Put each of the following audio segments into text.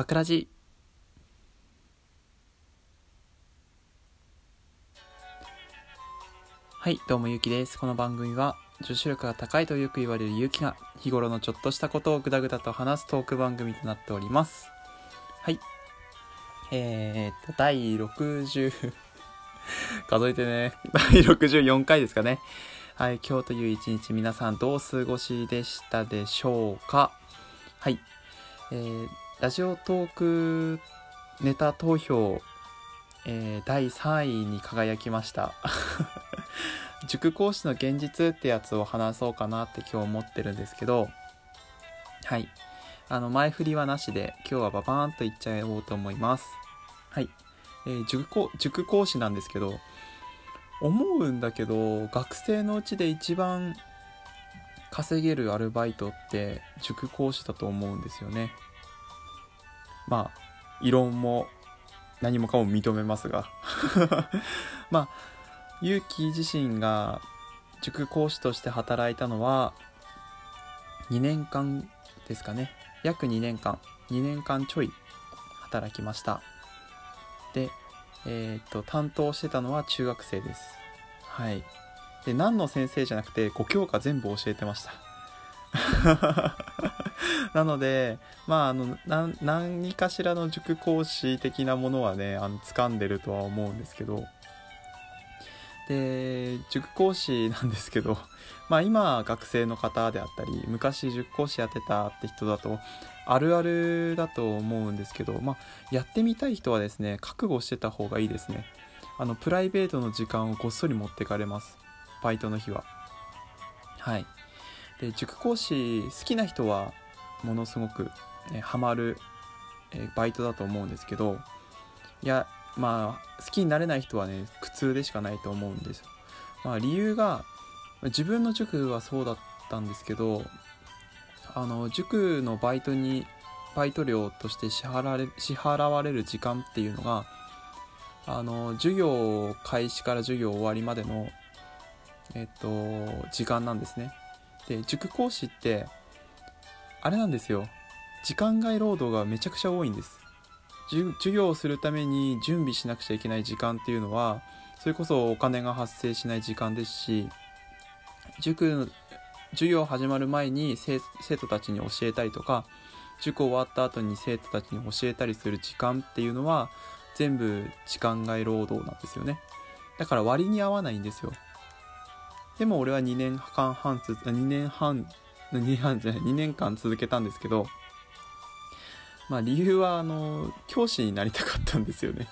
バクラジ。はいどうもゆうきです。この番組は女子力が高いとよく言われるゆうきが日頃のちょっとしたことをぐだぐだと話すトーク番組となっております。はい。えー、っと第60 数えてね。第64回ですかね。はい、今日という一日皆さんどう過ごしでしたでしょうか。はい、えー、ラジオトークネタ投票、えー、第3位に輝きました。塾講師の現実ってやつを話そうかなって今日思ってるんですけどはい。あの前振りはなしで今日はババーンといっちゃおうと思います。はい、えー、塾講塾講師なんですけど思うんだけど学生のうちで一番稼げるアルバイトって塾講師だと思うんですよね。まあ異論も何もかも認めますが。まあ勇気自身が塾講師として働いたのは2年間ですかね。約2年間。2年間ちょい働きました。でえっ、と担当してたのは中学生です。はい。で何の先生じゃなくて5教科全部教えてました。なのでまああの何かしらの塾講師的なものはねあの掴んでるとは思うんですけど。で塾講師なんですけど まあ今学生の方であったり昔塾講師やってたって人だとあるあるだと思うんですけどまあやってみたい人はですね覚悟してた方がいいですね。あのプライベートの時間をごっそり持ってかれます。バイトの日は。はい。で塾講師好きな人はものすごく、ね、ハマる、えバイトだと思うんですけどいやまあ好きになれない人はね苦痛でしかないと思うんですよ。まあ理由が自分の塾はそうだったんですけどあの塾のバイトにバイト料として支払われ支払われる時間っていうのがあの授業開始から授業終わりまでのえっと時間なんですね。で塾講師ってあれなんですよ時間外労働がめちゃくちゃ多いんです授業をするために準備しなくちゃいけない時間っていうのはそれこそお金が発生しない時間ですし塾の授業始まる前に生徒たちに教えたりとか塾終わった後に生徒たちに教えたりする時間っていうのは全部時間外労働なんですよね。だから割に合わないんですよ。でも俺は2年間半、2年半、2年半じゃない、2年間続けたんですけど、まあ理由はあの、教師になりたかったんですよね。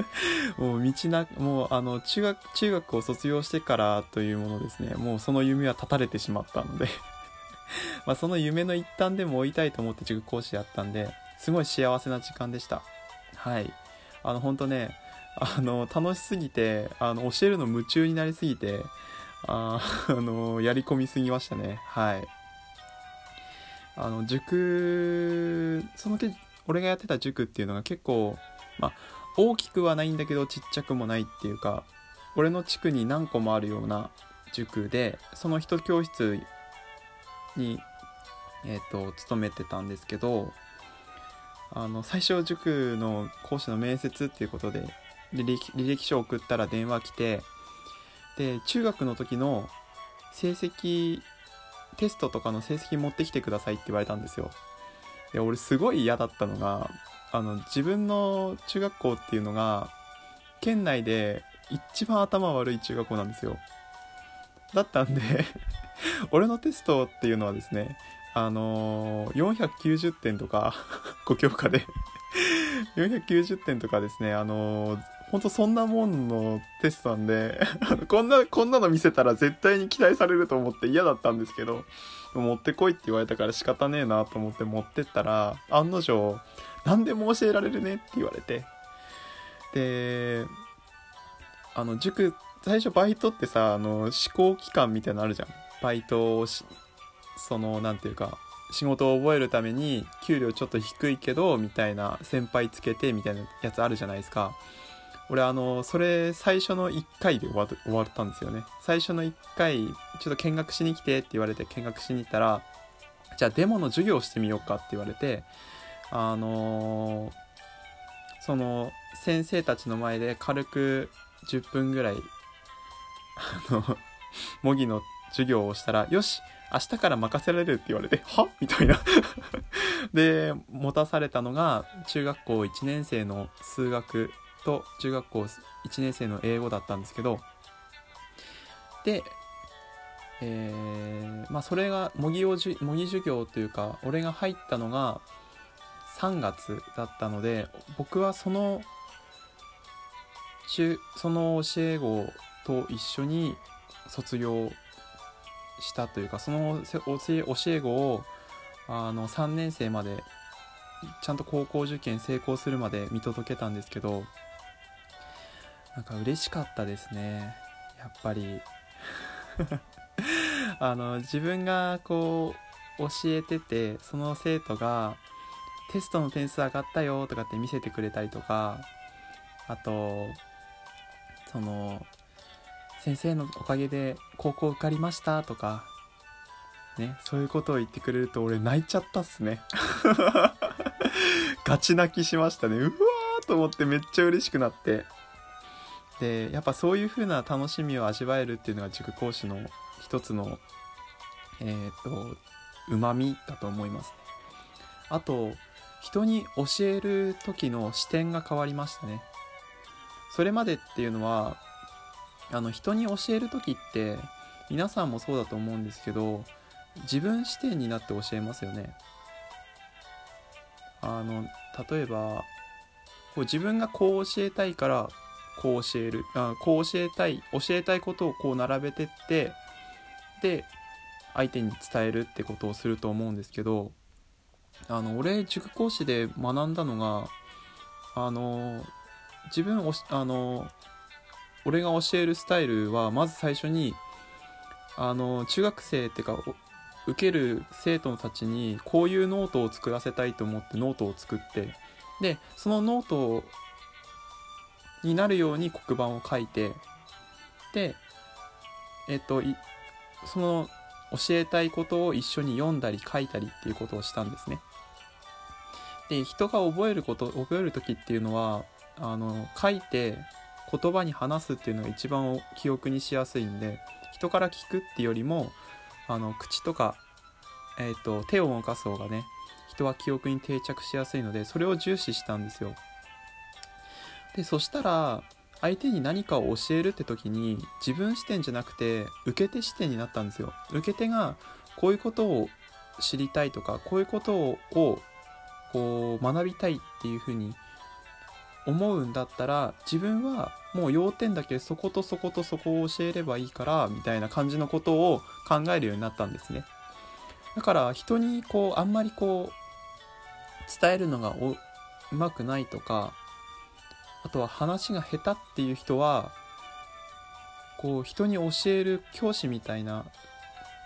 もう道な、もうあの、中学、中学を卒業してからというものですね、もうその夢は絶たれてしまったので まあその夢の一端でも追いたいと思って塾講師やったんで、すごい幸せな時間でした。はい。あの、本当ね、あの、楽しすぎて、あの、教えるの夢中になりすぎて、ああの、やり込みすぎましたね。はい。あの、塾、そのけ、俺がやってた塾っていうのが結構、まあ、大きくはないんだけどちっちゃくもないっていうか、俺の地区に何個もあるような塾で、その一教室に、えっ、ー、と、勤めてたんですけど、あの最初塾の講師の面接っていうことで履歴書を送ったら電話来てで中学の時の成績テストとかの成績持ってきてくださいって言われたんですよ。で俺すごい嫌だったのがあの自分の中学校っていうのが県内で一番頭悪い中学校なんですよ。だったんで 俺のテストっていうのはですねあのー、490点とか 5教科で。490点とかですね、あのー、ほんとそんなもんのテストなんで こんな、こんなの見せたら絶対に期待されると思って嫌だったんですけど、持ってこいって言われたから仕方ねえなと思って持ってったら、案の定、何でも教えられるねって言われて。で、あの、塾、最初バイトってさ、あの、試行期間みたいなのあるじゃん。バイトをし、その何て言うか仕事を覚えるために給料ちょっと低いけどみたいな先輩つけてみたいなやつあるじゃないですか俺あのそれ最初の1回で終わ終わったんですよね。最初の1回ちょっと見学しに来てって言われて見学しに行ったらじゃあデモの授業をしてみようかって言われてあのその先生たちの前で軽く10分ぐらいあの模擬の授業をしたらよし明日から任せられるって言われては？みたいな。で持たされたのが中学校1年生の数学と中学校1年生の英語だったんですけどでえー、まあそれが模擬を模擬授業というか俺が入ったのが3月だったので僕はその中その教え子と一緒に卒業したというかその教え子をあの3年生までちゃんと高校受験成功するまで見届けたんですけどなんか嬉しかったですね。やっぱり。あの自分がこう教えててその生徒がテストの点数上がったよとかって見せてくれたりとかあとその先生のおかげで高校受かりましたとかねそういうことを言ってくれると俺泣いちゃったっすね。ガチ泣きしましたね。うわーと思ってめっちゃ嬉しくなってでやっぱそういう風な楽しみを味わえるっていうのが塾講師の一つのえっ、とうまみだと思いますね。あと人に教える時の視点が変わりましたね。それまでっていうのはあの人に教える時って皆さんもそうだと思うんですけど自分視点になって教えますよね。あの例えばこう自分がこう教えたいからこう教えるあこう教えたい教えたいことをこう並べてってで相手に伝えるってことをすると思うんですけどあの俺塾講師で学んだのがあの自分あの俺が教えるスタイルはまず最初にあの中学生っていうか受ける生徒たちにこういうノートを作らせたいと思ってノートを作ってでそのノートをになるように黒板を書いてでえっとその教えたいことを一緒に読んだり書いたりっていうことをしたんですね。で人が覚えること覚える時っていうのはあの書いて言葉に話すっていうのが一番記憶にしやすいんで人から聞くっていうよりもあの口とか、えーと、手を動かす方がね人は記憶に定着しやすいのでそれを重視したんですよ。でそしたら相手に何かを教えるって時に自分視点じゃなくて受け手視点になったんですよ。受け手がこういうことを知りたいとかこういうことをこう学びたいっていうふうに思うんだったら自分はもう要点だけそことそことそこを教えればいいからみたいな感じのことを考えるようになったんですねだから人にこうあんまりこう伝えるのがうまくないとかあとは話が下手っていう人はこう人に教える教師みたいな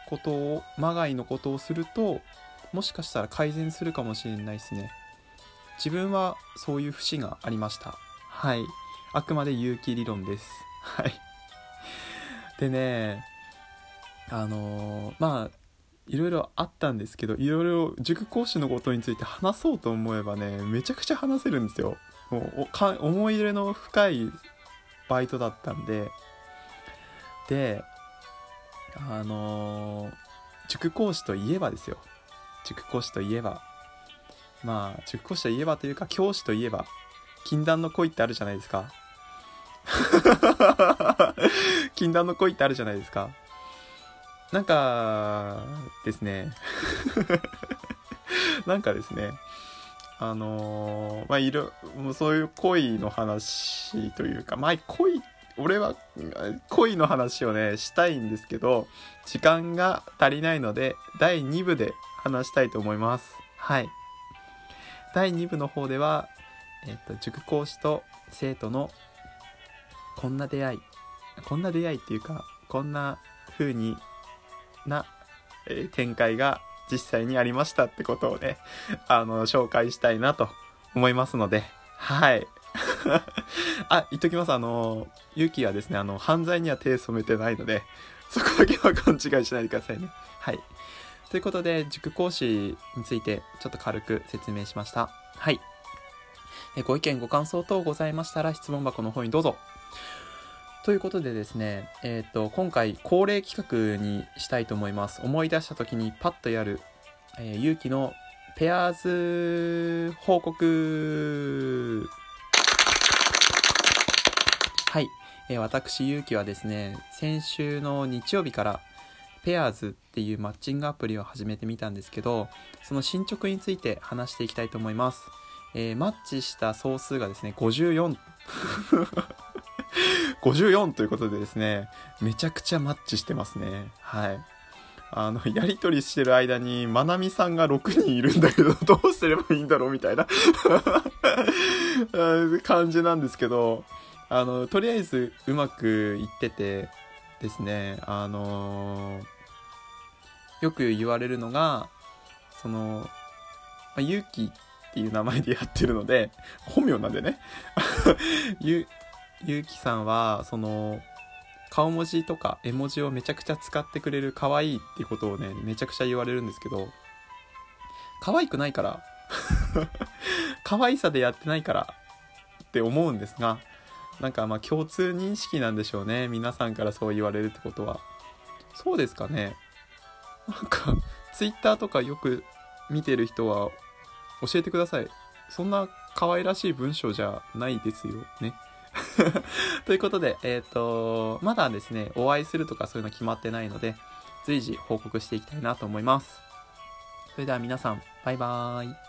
ことをまがいのことをするともしかしたら改善するかもしれないですね。自分はそういう節がありました。はい。あくまで有機理論です。はい。でねあのー、まあいろいろあったんですけどいろいろ塾講師のことについて話そうと思えばねめちゃくちゃ話せるんですよ。もう思い入れの深いバイトだったんでであのー、塾講師といえばですよ。塾講師といえば。まあ塾講師といえばというか教師といえば禁断の恋ってあるじゃないですか。禁断の恋ってあるじゃないですか。なんかですね。なんかですね。あのー、まあ、いろ、もうそういう恋の話というか、まあ、恋、俺は恋の話をね、したいんですけど、時間が足りないので、第2部で話したいと思います。はい。第2部の方では、えっ、と、塾講師と生徒のこんな出会い、こんな出会いっていうか、こんな風にな、えー、展開が実際にありましたってことをね、あの、紹介したいなと思いますので、はい。あ、言っときます。あの、ゆきはですね、あの、犯罪には手染めてないので、そこだけは勘違いしないでくださいね。はい。ということで、塾講師についてちょっと軽く説明しました。はい。ご意見、ご感想等ございましたら質問箱の方にどうぞ。ということでですね、えっ、ー、と、今回恒例企画にしたいと思います。思い出した時にパッとやる、えー、勇気のペアーズ報告はい、えー、私、勇気はですね、先週の日曜日からペアーズっていうマッチングアプリを始めてみたんですけど、その進捗について話していきたいと思います。えー、マッチした総数がですね、54。54ということでですね、めちゃくちゃマッチしてますね。はい。あの、やりとりしてる間に、まなみさんが6人いるんだけど、どうすればいいんだろうみたいな 感じなんですけど、あの、とりあえずうまくいっててですね、あのー、よく言われるのが、その、まあ、ゆうきっていう名前でやってるので、本名なんでね。ゆ、ゆうきさんは、その、顔文字とか絵文字をめちゃくちゃ使ってくれる可愛いってことをね、めちゃくちゃ言われるんですけど、可愛くないから、可愛さでやってないからって思うんですが、なんかまあ共通認識なんでしょうね。皆さんからそう言われるってことは。そうですかね。なんか、ツイッターとかよく見てる人は教えてください。そんな可愛らしい文章じゃないですよね。ということで、えっ、ー、と、まだですね、お会いするとかそういうの決まってないので、随時報告していきたいなと思います。それでは皆さん、バイバーイ。